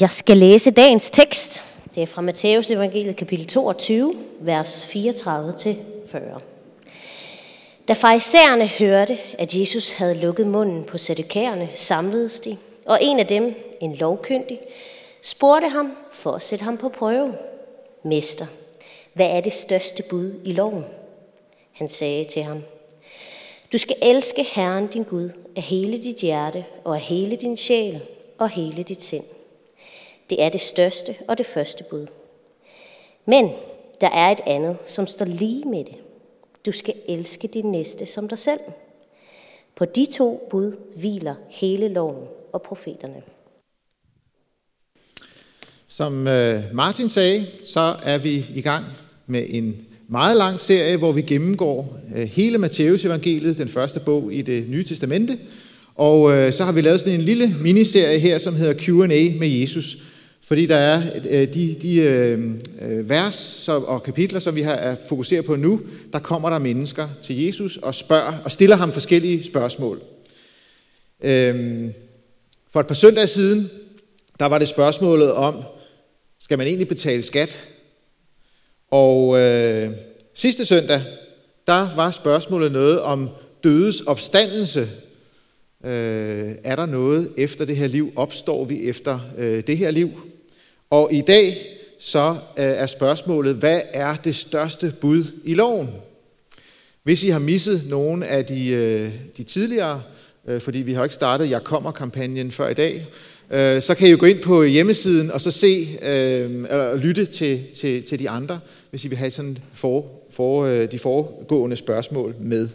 Jeg skal læse dagens tekst. Det er fra Matteus evangeliet kapitel 22, vers 34-40. Da farisæerne hørte, at Jesus havde lukket munden på sadukæerne, samledes de, og en af dem, en lovkyndig, spurgte ham for at sætte ham på prøve. Mester, hvad er det største bud i loven? Han sagde til ham, du skal elske Herren din Gud af hele dit hjerte og af hele din sjæl og hele dit sind. Det er det største og det første bud. Men der er et andet, som står lige med det. Du skal elske din næste som dig selv. På de to bud hviler hele loven og profeterne. Som øh, Martin sagde, så er vi i gang med en meget lang serie, hvor vi gennemgår øh, hele Matteus evangeliet, den første bog i det nye testamente. Og øh, så har vi lavet sådan en lille miniserie her, som hedder Q&A med Jesus. Fordi der er øh, de, de øh, øh, vers og kapitler, som vi har fokuseret på nu, der kommer der mennesker til Jesus og spørger og stiller ham forskellige spørgsmål. Øhm, for et par søndage siden, der var det spørgsmålet om, skal man egentlig betale skat? Og øh, sidste søndag, der var spørgsmålet noget om dødes opstandelse. Øh, er der noget efter det her liv? Opstår vi efter øh, det her liv? Og i dag så øh, er spørgsmålet, hvad er det største bud i loven? Hvis I har misset nogle af de, øh, de tidligere, øh, fordi vi har ikke startet Jeg kommer-kampagnen før i dag, så kan I jo gå ind på hjemmesiden og så se eller lytte til, til, til de andre, hvis I vil have sådan for, for, de foregående spørgsmål med.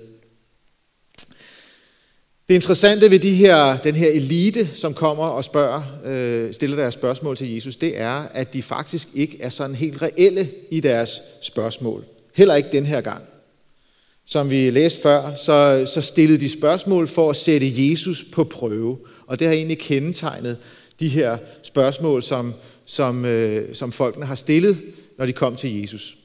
Det interessante ved de her, den her elite, som kommer og spørger, øh, stiller deres spørgsmål til Jesus, det er, at de faktisk ikke er sådan helt reelle i deres spørgsmål. Heller ikke den her gang. Som vi læste før, så, så stillede de spørgsmål for at sætte Jesus på prøve. Og det har egentlig kendetegnet de her spørgsmål, som, som, øh, som folkene har stillet, når de kom til Jesus.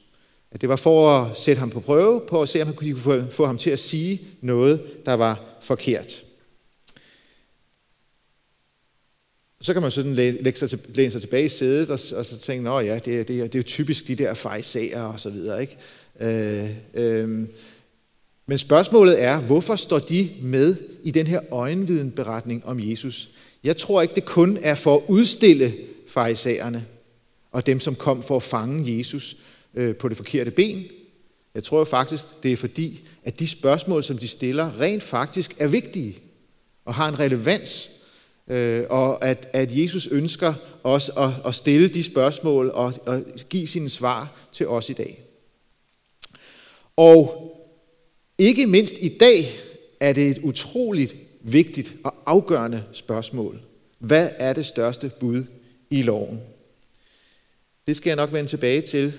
At det var for at sætte ham på prøve, på at se, om de kunne få, få ham til at sige noget, der var forkert. Så kan man sådan læne sig, læne sig tilbage i sædet og, og så tænke, at ja, det, det, er, det er jo typisk de der fejsager og så videre. Ikke? Øh, øh, men spørgsmålet er, hvorfor står de med i den her øjenvidenberetning om Jesus? Jeg tror ikke, det kun er for at udstille fejsagerne og dem, som kom for at fange Jesus øh, på det forkerte ben. Jeg tror faktisk, det er fordi, at de spørgsmål, som de stiller, rent faktisk er vigtige og har en relevans. Øh, og at, at Jesus ønsker os at, at stille de spørgsmål og at give sine svar til os i dag. Og ikke mindst i dag er det et utroligt vigtigt og afgørende spørgsmål. Hvad er det største bud i loven? Det skal jeg nok vende tilbage til.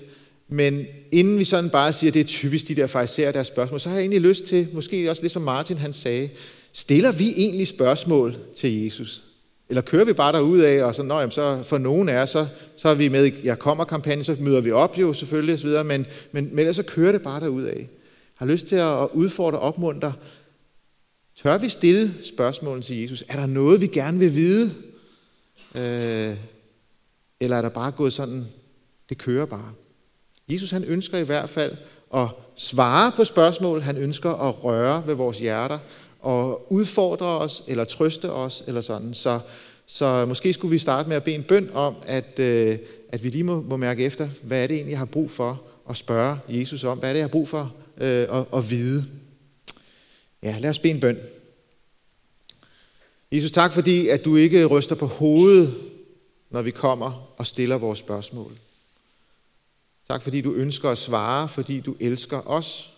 Men inden vi sådan bare siger, at det er typisk de der fejser deres spørgsmål, så har jeg egentlig lyst til, måske også ligesom Martin han sagde, stiller vi egentlig spørgsmål til Jesus? Eller kører vi bare derud af, og så, nå, jamen, så for nogen af os, så, så er vi med i Jeg kommer-kampagnen, så møder vi op jo selvfølgelig osv., men, men, men ellers så kører det bare derud af. Har lyst til at udfordre og opmuntre. Tør vi stille spørgsmålet til Jesus? Er der noget, vi gerne vil vide? Øh, eller er der bare gået sådan, det kører bare? Jesus han ønsker i hvert fald at svare på spørgsmål. Han ønsker at røre ved vores hjerter og udfordre os eller trøste os eller sådan. Så, så måske skulle vi starte med at bede en bøn om, at, øh, at vi lige må, må mærke efter, hvad er det egentlig, jeg har brug for at spørge Jesus om? Hvad er det, jeg har brug for øh, at, at vide? Ja, lad os bede en bøn. Jesus, tak fordi, at du ikke ryster på hovedet, når vi kommer og stiller vores spørgsmål. Tak fordi du ønsker at svare, fordi du elsker os,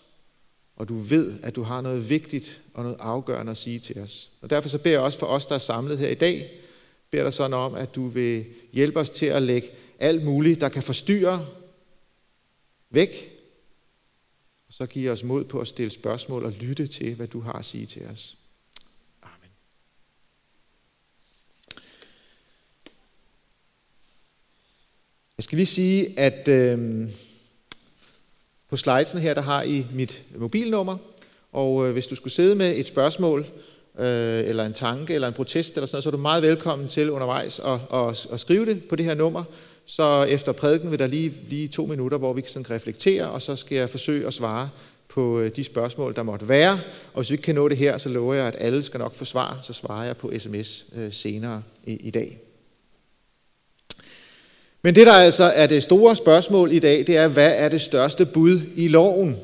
og du ved, at du har noget vigtigt og noget afgørende at sige til os. Og derfor så beder jeg også for os, der er samlet her i dag, beder dig sådan om, at du vil hjælpe os til at lægge alt muligt, der kan forstyrre, væk. Og så giver os mod på at stille spørgsmål og lytte til, hvad du har at sige til os. Jeg skal lige sige, at øh, på slidesen her, der har I mit mobilnummer, og øh, hvis du skulle sidde med et spørgsmål, øh, eller en tanke, eller en protest, eller sådan noget, så er du meget velkommen til undervejs at, at, at skrive det på det her nummer. Så efter prædiken vil der lige lige to minutter, hvor vi sådan kan reflektere, og så skal jeg forsøge at svare på øh, de spørgsmål, der måtte være. Og hvis vi ikke kan nå det her, så lover jeg, at alle skal nok få svar, så svarer jeg på sms øh, senere i, i dag. Men det, der altså er det store spørgsmål i dag, det er, hvad er det største bud i loven?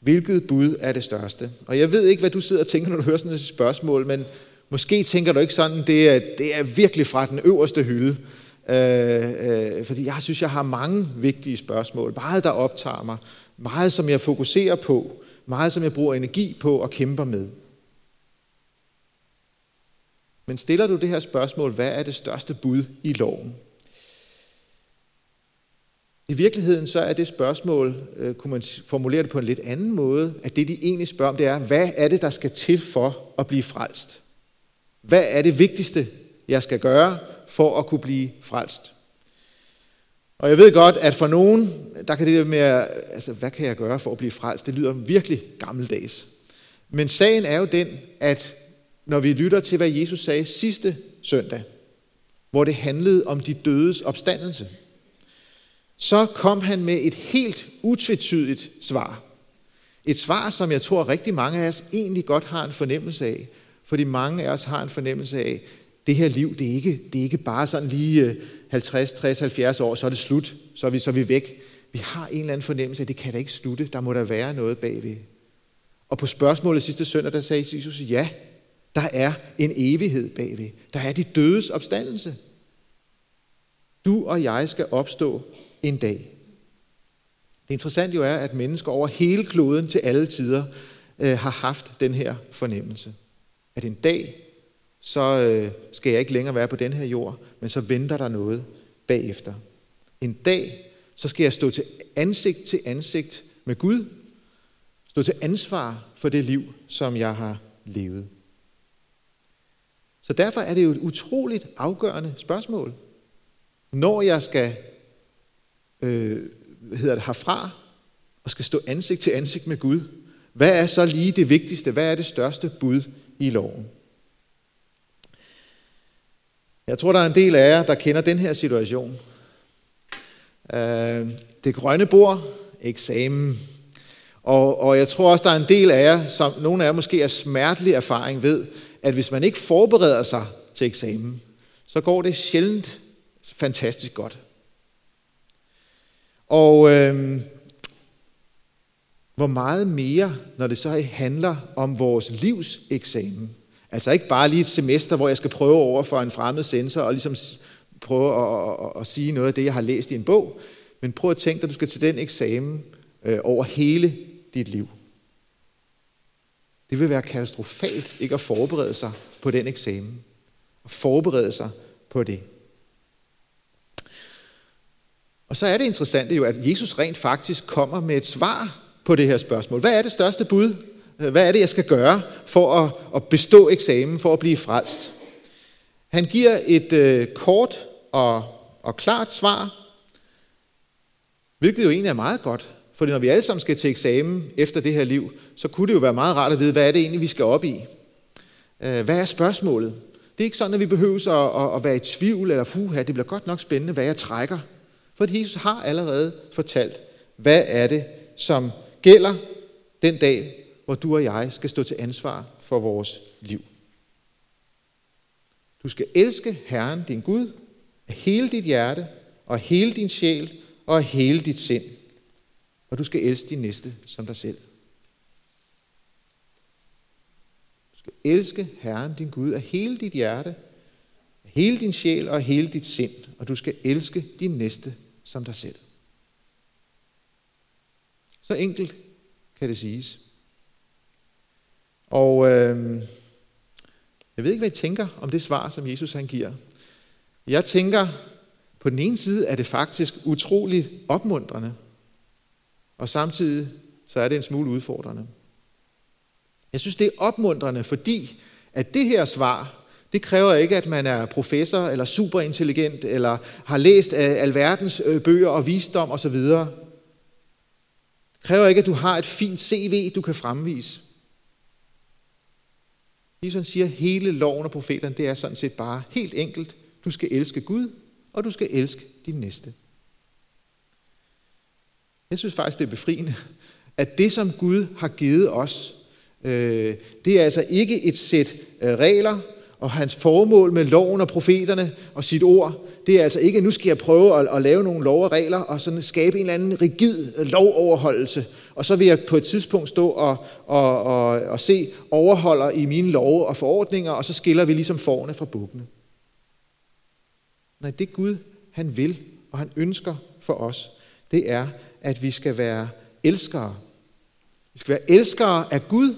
Hvilket bud er det største? Og jeg ved ikke, hvad du sidder og tænker, når du hører sådan et spørgsmål, men måske tænker du ikke sådan, det er, det er virkelig fra den øverste hylde. Øh, øh, fordi jeg synes, jeg har mange vigtige spørgsmål. Meget, der optager mig. Meget, som jeg fokuserer på. Meget, som jeg bruger energi på og kæmper med. Men stiller du det her spørgsmål, hvad er det største bud i loven? I virkeligheden så er det spørgsmål, øh, kunne man formulere det på en lidt anden måde, at det de egentlig spørger om, det er, hvad er det, der skal til for at blive frelst? Hvad er det vigtigste, jeg skal gøre for at kunne blive frelst? Og jeg ved godt, at for nogen, der kan det der med, altså hvad kan jeg gøre for at blive frelst, det lyder virkelig gammeldags. Men sagen er jo den, at når vi lytter til, hvad Jesus sagde sidste søndag, hvor det handlede om de dødes opstandelse, så kom han med et helt utvetydigt svar. Et svar, som jeg tror rigtig mange af os egentlig godt har en fornemmelse af. Fordi mange af os har en fornemmelse af, det her liv, det er ikke, det er ikke bare sådan lige 50, 60, 70 år, så er det slut, så er vi, så er vi væk. Vi har en eller anden fornemmelse af, at det kan da ikke slutte, der må der være noget bagved. Og på spørgsmålet sidste søndag, der sagde Jesus, ja, der er en evighed bagved. Der er de dødes opstandelse. Du og jeg skal opstå en dag. Det interessante jo er, at mennesker over hele kloden til alle tider øh, har haft den her fornemmelse. At en dag, så øh, skal jeg ikke længere være på den her jord, men så venter der noget bagefter. En dag, så skal jeg stå til ansigt til ansigt med Gud, stå til ansvar for det liv, som jeg har levet. Så derfor er det jo et utroligt afgørende spørgsmål. Når jeg skal øh, hvad hedder det, herfra og skal stå ansigt til ansigt med Gud, hvad er så lige det vigtigste? Hvad er det største bud i loven? Jeg tror, der er en del af jer, der kender den her situation. Øh, det grønne bord, eksamen. Og, og jeg tror også, der er en del af jer, som nogle af jer måske er smertelig erfaring ved, at hvis man ikke forbereder sig til eksamen, så går det sjældent fantastisk godt. Og øh, hvor meget mere, når det så handler om vores livs eksamen. Altså ikke bare lige et semester, hvor jeg skal prøve over for en fremmed sensor og ligesom prøve at, at, at, at sige noget af det, jeg har læst i en bog. Men prøv at tænke dig, at du skal til den eksamen øh, over hele dit liv. Det vil være katastrofalt ikke at forberede sig på den eksamen. Og forberede sig på det. Og så er det interessante jo, at Jesus rent faktisk kommer med et svar på det her spørgsmål. Hvad er det største bud? Hvad er det, jeg skal gøre for at, at bestå eksamen, for at blive frelst? Han giver et øh, kort og, og klart svar, hvilket jo egentlig er meget godt. For når vi alle sammen skal til eksamen efter det her liv, så kunne det jo være meget rart at vide, hvad er det egentlig, vi skal op i? Øh, hvad er spørgsmålet? Det er ikke sådan, at vi behøver at, at være i tvivl, eller puha, det bliver godt nok spændende, hvad jeg trækker. For Jesus har allerede fortalt, hvad er det, som gælder den dag, hvor du og jeg skal stå til ansvar for vores liv. Du skal elske Herren, din Gud, af hele dit hjerte, og af hele din sjæl, og af hele dit sind. Og du skal elske din næste som dig selv. Du skal elske Herren, din Gud, af hele dit hjerte, af hele din sjæl og af hele dit sind. Og du skal elske din næste som dig selv. Så enkelt kan det siges. Og øh, jeg ved ikke, hvad I tænker om det svar, som Jesus han giver. Jeg tænker, på den ene side er det faktisk utroligt opmuntrende, og samtidig så er det en smule udfordrende. Jeg synes, det er opmuntrende, fordi at det her svar, det kræver ikke, at man er professor eller superintelligent, eller har læst alverdens øh, bøger og visdom osv. Det kræver ikke, at du har et fint CV, du kan fremvise. Jesus siger, at hele loven og profeterne, det er sådan set bare helt enkelt. Du skal elske Gud, og du skal elske din næste. Jeg synes faktisk, det er befriende, at det, som Gud har givet os, øh, det er altså ikke et sæt øh, regler, og hans formål med loven og profeterne og sit ord, det er altså ikke, at nu skal jeg prøve at, at lave nogle lov og regler, og sådan skabe en eller anden rigid lovoverholdelse, og så vil jeg på et tidspunkt stå og, og, og, og se overholder i mine love og forordninger, og så skiller vi ligesom forne fra bukkene. Nej, det Gud, han vil, og han ønsker for os, det er, at vi skal være elskere. Vi skal være elskere af Gud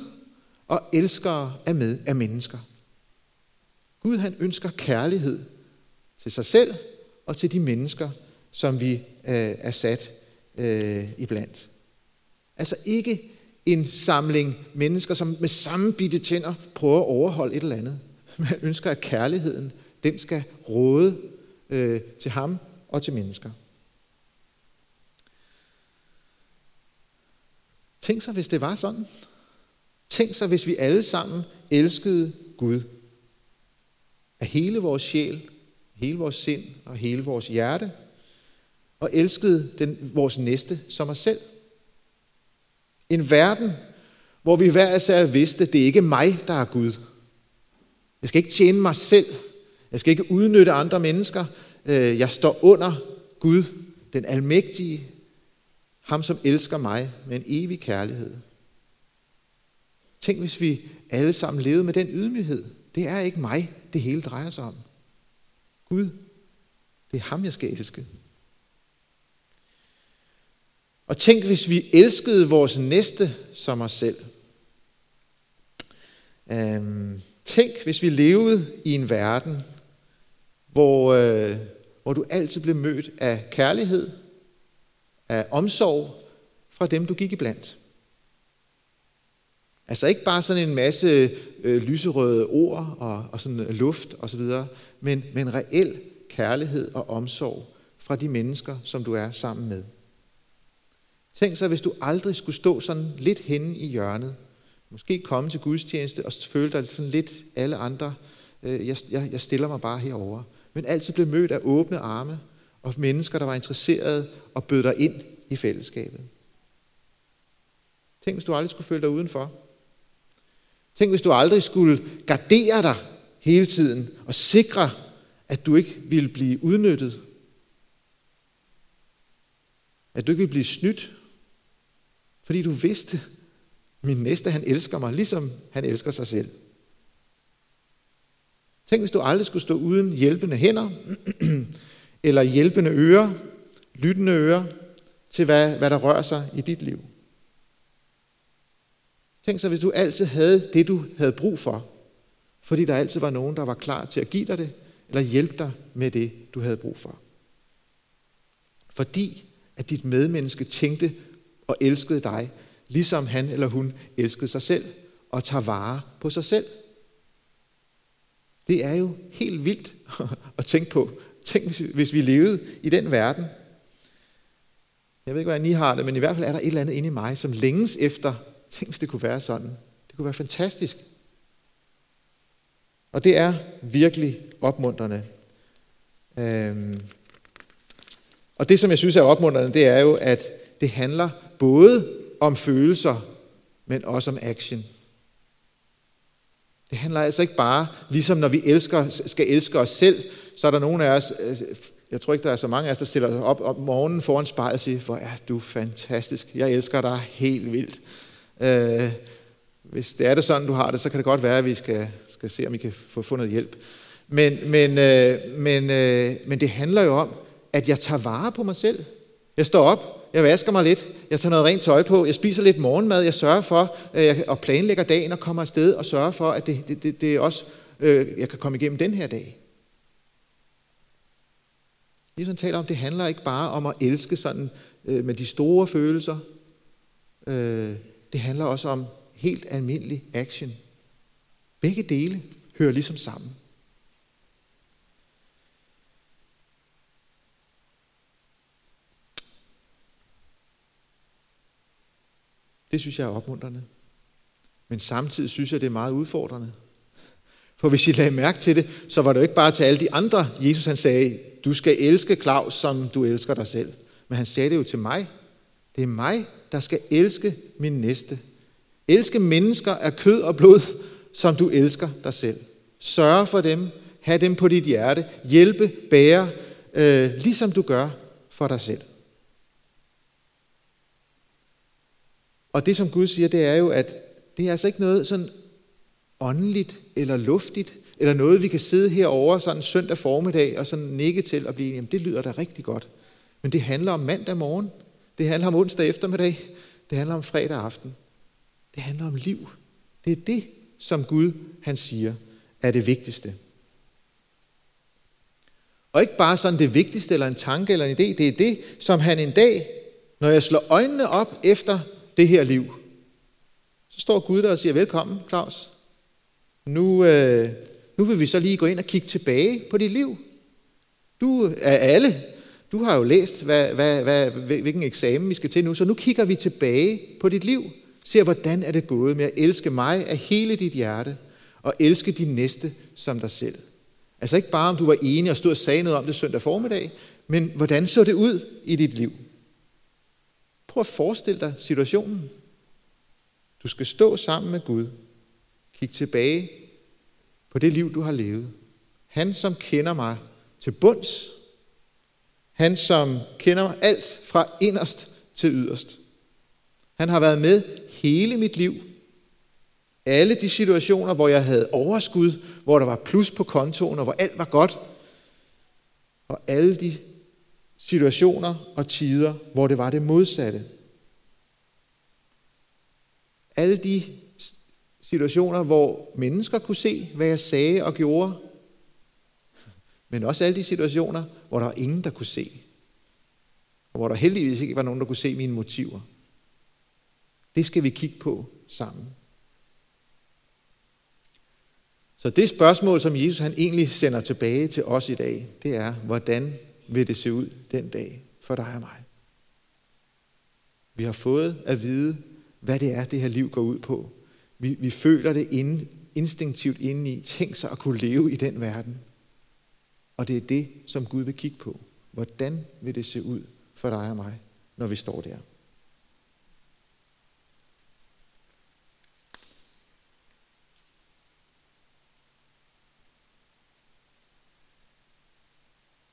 og elskere af, med, af mennesker. Gud han ønsker kærlighed til sig selv og til de mennesker, som vi øh, er sat øh, iblandt. Altså ikke en samling mennesker, som med samme bitte tænder prøver at overholde et eller andet. Man ønsker, at kærligheden den skal råde øh, til ham og til mennesker. Tænk så, hvis det var sådan. Tænk så, hvis vi alle sammen elskede Gud. Af hele vores sjæl, hele vores sind og hele vores hjerte. Og elskede den, vores næste som os selv. En verden, hvor vi hver især vidste, det er ikke mig, der er Gud. Jeg skal ikke tjene mig selv. Jeg skal ikke udnytte andre mennesker. Øh, jeg står under Gud, den almægtige, ham som elsker mig med en evig kærlighed. Tænk, hvis vi alle sammen levede med den ydmyghed. Det er ikke mig, det hele drejer sig om. Gud, det er ham, jeg skal elske. Og tænk, hvis vi elskede vores næste som os selv. Øhm, tænk, hvis vi levede i en verden, hvor, øh, hvor du altid blev mødt af kærlighed, af omsorg fra dem, du gik iblandt. Altså ikke bare sådan en masse øh, lyserøde ord og, og sådan øh, luft osv., men, men reel kærlighed og omsorg fra de mennesker, som du er sammen med. Tænk så, hvis du aldrig skulle stå sådan lidt henne i hjørnet, måske komme til gudstjeneste og føle dig sådan lidt alle andre, øh, jeg, jeg, jeg stiller mig bare herover, men altid blev mødt af åbne arme og mennesker, der var interesserede og bød dig ind i fællesskabet. Tænk, hvis du aldrig skulle føle dig udenfor. Tænk, hvis du aldrig skulle gardere dig hele tiden og sikre, at du ikke ville blive udnyttet. At du ikke ville blive snydt. Fordi du vidste, min næste han elsker mig, ligesom han elsker sig selv. Tænk, hvis du aldrig skulle stå uden hjælpende hænder, eller hjælpende ører, lyttende ører, til hvad, hvad der rører sig i dit liv. Tænk så, hvis du altid havde det, du havde brug for, fordi der altid var nogen, der var klar til at give dig det, eller hjælpe dig med det, du havde brug for. Fordi at dit medmenneske tænkte og elskede dig, ligesom han eller hun elskede sig selv, og tager vare på sig selv. Det er jo helt vildt at tænke på. Tænk, hvis vi levede i den verden. Jeg ved ikke, hvordan I har det, men i hvert fald er der et eller andet inde i mig, som længes efter, tænk hvis det kunne være sådan. Det kunne være fantastisk. Og det er virkelig opmuntrende. Øhm. Og det, som jeg synes er opmuntrende, det er jo, at det handler både om følelser, men også om action. Det handler altså ikke bare, ligesom når vi elsker, skal elske os selv, så er der nogen af os, øh, jeg tror ikke, der er så mange af os, der stiller sig op om morgenen foran spejlet og siger, hvor er du fantastisk, jeg elsker dig helt vildt. Øh, hvis det er det sådan, du har det, så kan det godt være, at vi skal, skal se, om I kan få fundet hjælp. Men, men, øh, men, øh, men det handler jo om, at jeg tager vare på mig selv. Jeg står op, jeg vasker mig lidt, jeg tager noget rent tøj på, jeg spiser lidt morgenmad, jeg sørger for, øh, at og planlægger dagen og kommer afsted og sørger for, at det, det, det, det også, øh, jeg kan komme igennem den her dag. Jesus taler om, det handler ikke bare om at elske sådan øh, med de store følelser. Øh, det handler også om helt almindelig action. Begge dele hører ligesom sammen. Det synes jeg er opmuntrende. Men samtidig synes jeg, det er meget udfordrende. For hvis I lagde mærke til det, så var det jo ikke bare til alle de andre. Jesus han sagde, du skal elske Claus, som du elsker dig selv. Men han sagde det jo til mig. Det er mig, der skal elske min næste. Elske mennesker af kød og blod, som du elsker dig selv. Sørge for dem, have dem på dit hjerte, hjælpe, bære, øh, ligesom du gør for dig selv. Og det, som Gud siger, det er jo, at det er altså ikke noget sådan åndeligt eller luftigt, eller noget, vi kan sidde herover sådan søndag formiddag og sådan nikke til og blive, jamen det lyder da rigtig godt. Men det handler om mandag morgen. Det handler om onsdag eftermiddag. Det handler om fredag aften. Det handler om liv. Det er det, som Gud han siger, er det vigtigste. Og ikke bare sådan det vigtigste, eller en tanke, eller en idé. Det er det, som han en dag, når jeg slår øjnene op efter det her liv, så står Gud der og siger, velkommen, Claus. Nu, øh, nu vil vi så lige gå ind og kigge tilbage på dit liv. Du er alle. Du har jo læst, hvad, hvad, hvad, hvilken eksamen vi skal til nu, så nu kigger vi tilbage på dit liv. Ser, hvordan er det gået med at elske mig af hele dit hjerte, og elske din næste som dig selv. Altså ikke bare, om du var enig og stod og sagde noget om det søndag formiddag, men hvordan så det ud i dit liv? Prøv at forestille dig situationen. Du skal stå sammen med Gud. Kig tilbage på det liv, du har levet. Han, som kender mig til bunds. Han, som kender mig alt fra inderst til yderst. Han har været med hele mit liv. Alle de situationer, hvor jeg havde overskud, hvor der var plus på kontoen, og hvor alt var godt. Og alle de situationer og tider, hvor det var det modsatte. Alle de situationer, hvor mennesker kunne se, hvad jeg sagde og gjorde, men også alle de situationer, hvor der var ingen, der kunne se. Og hvor der heldigvis ikke var nogen, der kunne se mine motiver. Det skal vi kigge på sammen. Så det spørgsmål, som Jesus han egentlig sender tilbage til os i dag, det er, hvordan vil det se ud den dag for dig og mig? Vi har fået at vide, hvad det er, det her liv går ud på. Vi, vi føler det inde, instinktivt indeni. Tænk sig at kunne leve i den verden. Og det er det, som Gud vil kigge på. Hvordan vil det se ud for dig og mig, når vi står der?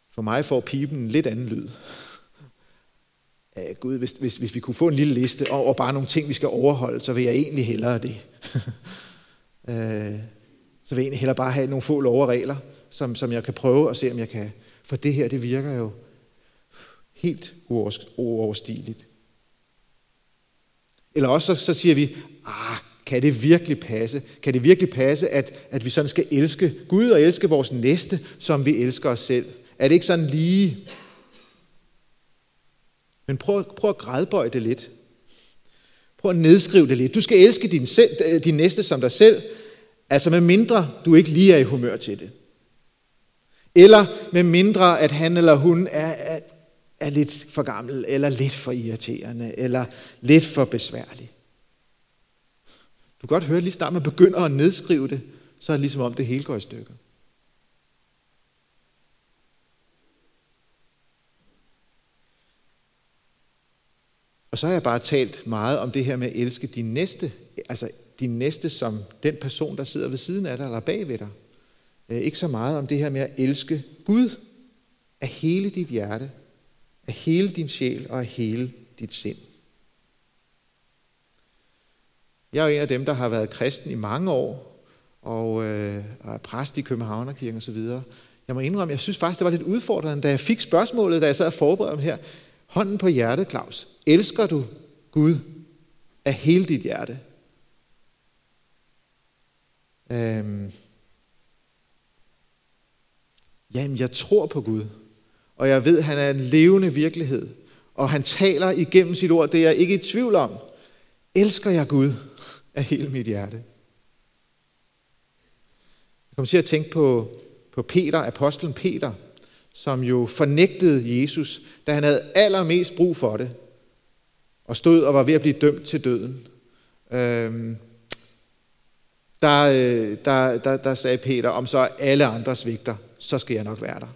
For mig får pipen en lidt anden lyd. Uh, Gud, hvis, hvis, hvis vi kunne få en lille liste over bare nogle ting, vi skal overholde, så vil jeg egentlig hellere det. Øh, så vil jeg egentlig hellere bare have nogle få lov og regler, som, som jeg kan prøve at se, om jeg kan. For det her, det virker jo helt uoverstigeligt. Eller også så, så siger vi, ah, kan det virkelig passe? Kan det virkelig passe, at, at vi sådan skal elske Gud og elske vores næste, som vi elsker os selv? Er det ikke sådan lige? Men prøv, prøv at grædbøje det lidt. Prøv at nedskrive det lidt. Du skal elske din, selv, din næste som dig selv, altså med mindre du ikke lige er i humør til det. Eller med mindre at han eller hun er, er, er lidt for gammel, eller lidt for irriterende, eller lidt for besværlig. Du kan godt høre lige snart, man begynder at nedskrive det, så er det ligesom om det hele går i stykker. Og så har jeg bare talt meget om det her med at elske din næste, altså din næste som den person, der sidder ved siden af dig eller bag ved dig. Øh, ikke så meget om det her med at elske Gud af hele dit hjerte, af hele din sjæl og af hele dit sind. Jeg er jo en af dem, der har været kristen i mange år, og, øh, og er præst i Københavnerkirken osv. Jeg må indrømme, jeg synes faktisk, det var lidt udfordrende, da jeg fik spørgsmålet, da jeg sad og forberedte mig her. Hånden på hjertet, Claus. Elsker du Gud af hele dit hjerte? Øhm. Jamen, jeg tror på Gud, og jeg ved, at han er en levende virkelighed, og han taler igennem sit ord, det er jeg ikke i tvivl om. Elsker jeg Gud af hele mit hjerte? Jeg kommer til at tænke på, på Peter, apostlen Peter, som jo fornægtede Jesus, da han havde allermest brug for det, og stod og var ved at blive dømt til døden. Øhm, der, øh, der, der, der sagde Peter, om så alle andre svigter, så skal jeg nok være der.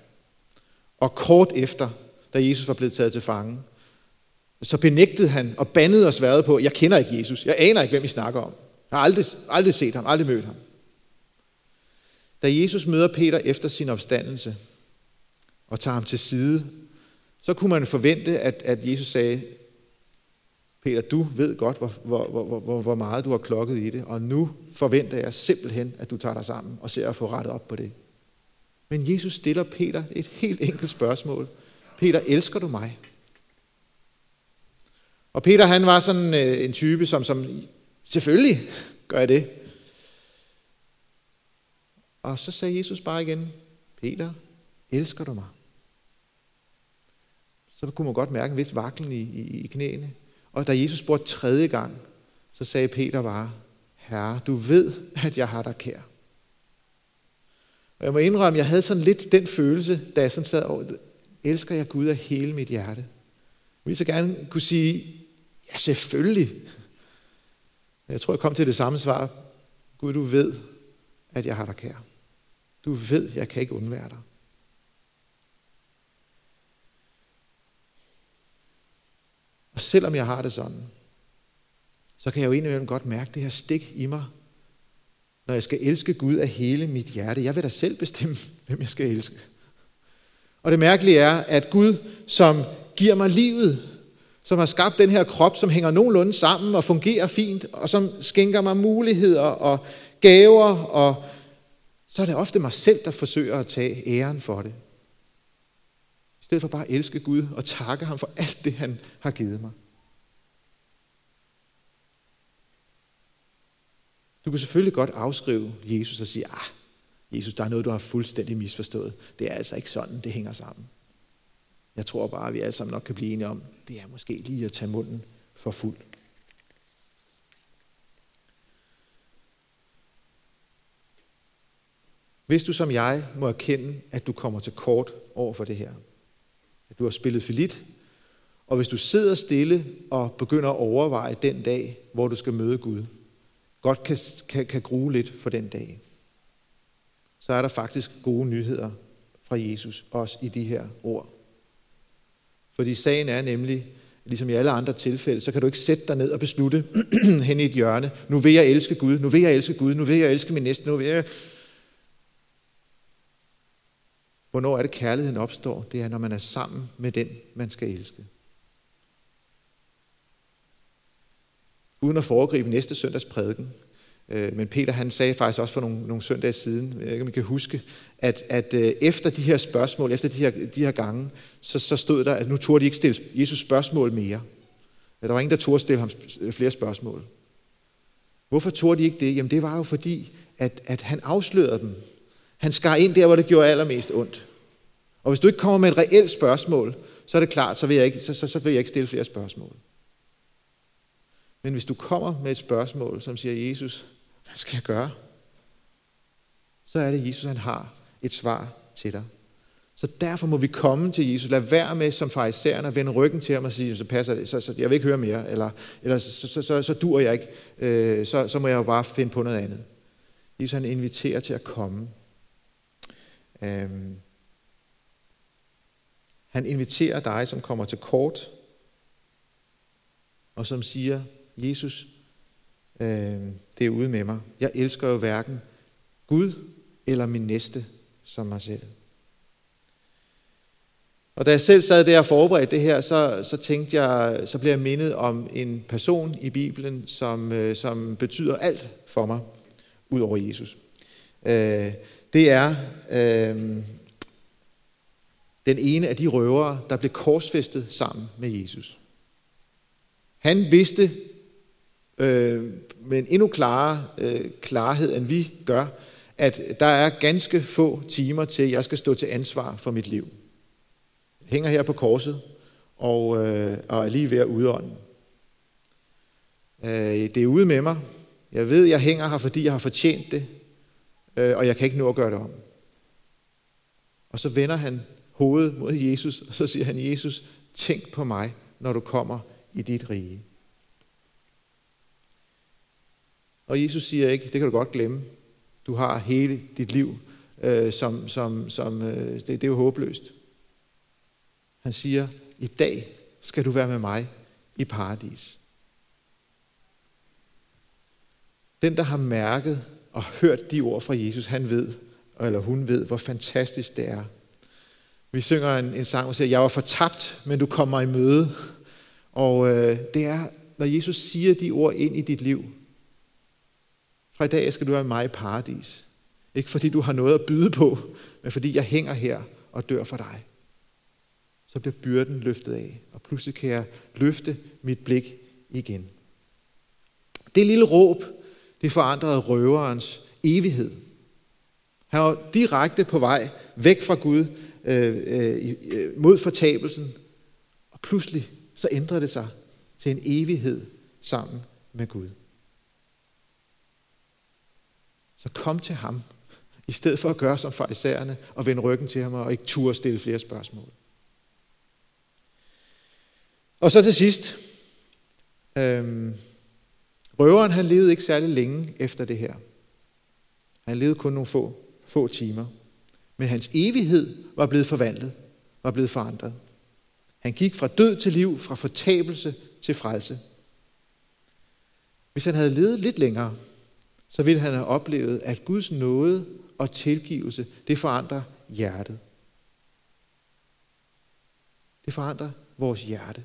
Og kort efter, da Jesus var blevet taget til fange, så benægtede han og bandede og sværede på, jeg kender ikke Jesus, jeg aner ikke, hvem I snakker om. Jeg har aldrig, aldrig set ham, aldrig mødt ham. Da Jesus møder Peter efter sin opstandelse og tager ham til side, så kunne man forvente, at, at Jesus sagde, Peter, du ved godt, hvor, hvor, hvor, hvor, hvor meget du har klokket i det, og nu forventer jeg simpelthen, at du tager dig sammen og ser at få rettet op på det. Men Jesus stiller Peter et helt enkelt spørgsmål. Peter, elsker du mig? Og Peter han var sådan øh, en type, som, som selvfølgelig gør jeg det. Og så sagde Jesus bare igen, Peter, elsker du mig? Så kunne man godt mærke en vis vaklen i, i, i knæene. Og da Jesus spurgte tredje gang, så sagde Peter bare, Herre, du ved, at jeg har dig kær. Og jeg må indrømme, jeg havde sådan lidt den følelse, da jeg sådan sad over, elsker jeg Gud af hele mit hjerte. Jeg ville så gerne kunne sige, ja selvfølgelig. Men jeg tror, jeg kom til det samme svar. Gud, du ved, at jeg har dig kær. Du ved, jeg kan ikke undvære dig. Og selvom jeg har det sådan, så kan jeg jo indimellem godt mærke det her stik i mig, når jeg skal elske Gud af hele mit hjerte. Jeg vil da selv bestemme, hvem jeg skal elske. Og det mærkelige er, at Gud, som giver mig livet, som har skabt den her krop, som hænger nogenlunde sammen og fungerer fint, og som skænker mig muligheder og gaver, og så er det ofte mig selv, der forsøger at tage æren for det. Stedet for bare at elske Gud og takke ham for alt det, han har givet mig. Du kan selvfølgelig godt afskrive Jesus og sige, ah, Jesus, der er noget, du har fuldstændig misforstået. Det er altså ikke sådan, det hænger sammen. Jeg tror bare, at vi alle sammen nok kan blive enige om, det er måske lige at tage munden for fuld. Hvis du som jeg må erkende, at du kommer til kort over for det her, at du har spillet for lidt, og hvis du sidder stille og begynder at overveje den dag, hvor du skal møde Gud, godt kan, kan, kan grue lidt for den dag, så er der faktisk gode nyheder fra Jesus, også i de her ord. Fordi sagen er nemlig, ligesom i alle andre tilfælde, så kan du ikke sætte dig ned og beslutte hen i et hjørne, nu vil jeg elske Gud, nu vil jeg elske Gud, nu vil jeg elske min næste, nu vil jeg... Hvornår er det kærligheden opstår? Det er, når man er sammen med den, man skal elske. Uden at foregribe næste søndags prædiken, øh, men Peter han sagde faktisk også for nogle, nogle søndage siden, jeg ikke, man kan huske, at, at øh, efter de her spørgsmål, efter de her, de her gange, så, så stod der, at nu turde de ikke stille Jesus spørgsmål mere. At Der var ingen, der turde stille ham øh, flere spørgsmål. Hvorfor turde de ikke det? Jamen det var jo fordi, at, at han afslørede dem. Han skar ind der, hvor det gjorde allermest ondt. Og hvis du ikke kommer med et reelt spørgsmål, så er det klart, så vil jeg ikke, så, så, så vil jeg ikke stille flere spørgsmål. Men hvis du kommer med et spørgsmål, som siger, Jesus, hvad skal jeg gøre? Så er det, Jesus han har et svar til dig. Så derfor må vi komme til Jesus. Lad være med som farisæerne at vende ryggen til ham og sige, så passer det, så, så jeg vil ikke høre mere, eller, eller så, så, så, så dur jeg ikke, øh, så, så må jeg jo bare finde på noget andet. Jesus han inviterer til at komme. Øhm, han inviterer dig, som kommer til kort, og som siger, Jesus, øh, det er ude med mig. Jeg elsker jo hverken Gud eller min næste som mig selv. Og da jeg selv sad der og forberedte det her, så, så tænkte jeg, så blev jeg mindet om en person i Bibelen, som, øh, som betyder alt for mig, ud over Jesus. Øh, det er øh, den ene af de røvere, der blev korsfæstet sammen med Jesus. Han vidste øh, med en endnu klarere øh, klarhed, end vi gør, at der er ganske få timer til, at jeg skal stå til ansvar for mit liv. Jeg hænger her på korset, og, øh, og er lige ved at udånde. Øh, det er ude med mig. Jeg ved, jeg hænger her, fordi jeg har fortjent det, øh, og jeg kan ikke nå at gøre det om. Og så vender han hovedet mod Jesus, og så siger han, Jesus, tænk på mig, når du kommer i dit rige. Og Jesus siger ikke, det kan du godt glemme. Du har hele dit liv, øh, som, som, som øh, det, det er jo håbløst. Han siger, i dag skal du være med mig i paradis. Den, der har mærket og hørt de ord fra Jesus, han ved, eller hun ved, hvor fantastisk det er. Vi synger en, en sang, hvor siger, jeg var fortabt, men du kommer i møde. Og øh, det er, når Jesus siger de ord ind i dit liv. Fra i dag skal du være mig i paradis. Ikke fordi du har noget at byde på, men fordi jeg hænger her og dør for dig. Så bliver byrden løftet af, og pludselig kan jeg løfte mit blik igen. Det lille råb, det forandrede røverens evighed. Han var direkte på vej væk fra Gud øh, øh, øh mod fortabelsen, og pludselig så ændrede det sig til en evighed sammen med Gud. Så kom til ham, i stedet for at gøre som farisæerne og vende ryggen til ham og ikke turde stille flere spørgsmål. Og så til sidst, øhm, røveren han levede ikke særlig længe efter det her. Han levede kun nogle få, få timer. Men hans evighed var blevet forvandlet, var blevet forandret. Han gik fra død til liv, fra fortabelse til frelse. Hvis han havde levet lidt længere, så ville han have oplevet, at Guds nåde og tilgivelse, det forandrer hjertet. Det forandrer vores hjerte.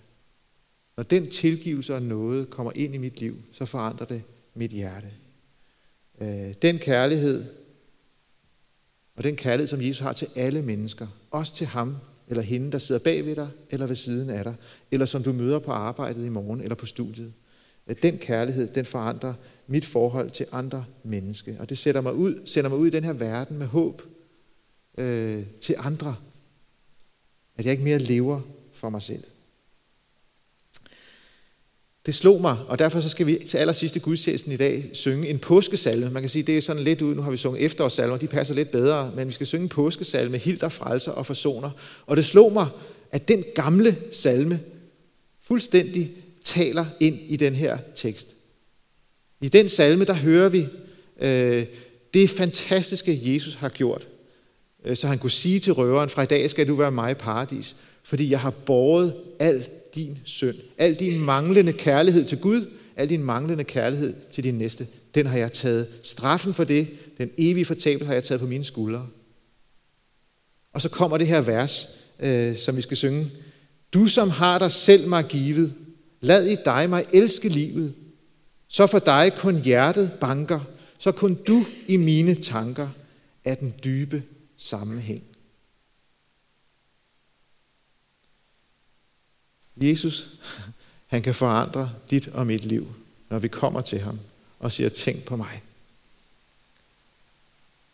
Når den tilgivelse og nåde kommer ind i mit liv, så forandrer det mit hjerte. Øh, den kærlighed, og den kærlighed, som Jesus har til alle mennesker, også til ham eller hende, der sidder bag ved dig eller ved siden af dig, eller som du møder på arbejdet i morgen eller på studiet. Øh, den kærlighed, den forandrer mit forhold til andre mennesker. Og det sætter mig ud, sender mig ud i den her verden med håb øh, til andre. At jeg ikke mere lever for mig selv. Det slog mig, og derfor så skal vi til allersidste gudstjenesten i dag synge en påskesalme. Man kan sige, det er sådan lidt ud, nu har vi sunget efterårssalmer, de passer lidt bedre, men vi skal synge en påskesalme, Hilder, Frelser og Forsoner. Og det slog mig, at den gamle salme fuldstændig taler ind i den her tekst. I den salme, der hører vi øh, det fantastiske, Jesus har gjort. Øh, så han kunne sige til røveren, fra i dag skal du være mig i paradis, fordi jeg har båret alt din synd, al din manglende kærlighed til Gud, al din manglende kærlighed til din næste, den har jeg taget. Straffen for det, den evige fortabel, har jeg taget på mine skuldre. Og så kommer det her vers, øh, som vi skal synge. Du som har dig selv mig givet, lad i dig mig elske livet. Så for dig kun hjertet banker, så kun du i mine tanker er den dybe sammenhæng. Jesus, han kan forandre dit og mit liv, når vi kommer til ham og siger, tænk på mig.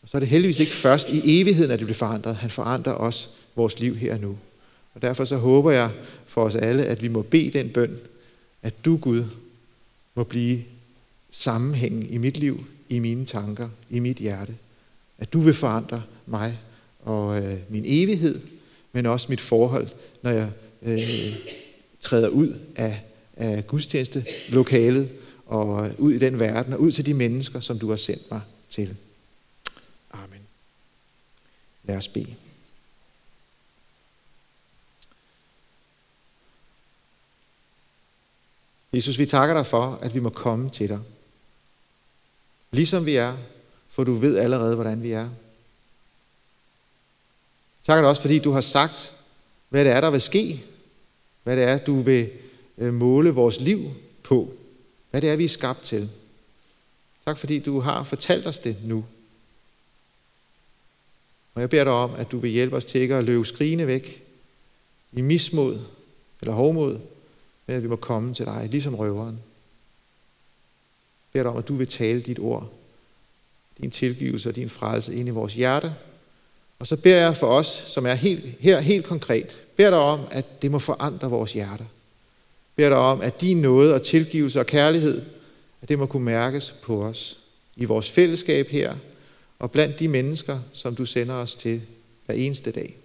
Og så er det heldigvis ikke først i evigheden, at det bliver forandret. Han forandrer også vores liv her og nu. Og derfor så håber jeg for os alle, at vi må bede den bøn, at du Gud må blive sammenhængen i mit liv, i mine tanker, i mit hjerte. At du vil forandre mig og øh, min evighed, men også mit forhold, når jeg øh, træder ud af, af gudstjenestelokalet og øh, ud i den verden og ud til de mennesker, som du har sendt mig til. Amen. Lad os bede. Jesus, vi takker dig for, at vi må komme til dig. Ligesom vi er, for du ved allerede, hvordan vi er. Takker dig også, fordi du har sagt, hvad det er, der vil ske, hvad det er, du vil øh, måle vores liv på. Hvad det er, vi er skabt til. Tak fordi du har fortalt os det nu. Og jeg beder dig om, at du vil hjælpe os til ikke at løbe skrigende væk i mismod eller hovmod, men at vi må komme til dig, ligesom røveren. Jeg beder dig om, at du vil tale dit ord, din tilgivelse og din frelse ind i vores hjerte. Og så beder jeg for os, som er helt, her helt konkret, beder dig om, at det må forandre vores hjerter. Beder dig om, at din nåde og tilgivelse og kærlighed, at det må kunne mærkes på os i vores fællesskab her, og blandt de mennesker, som du sender os til hver eneste dag.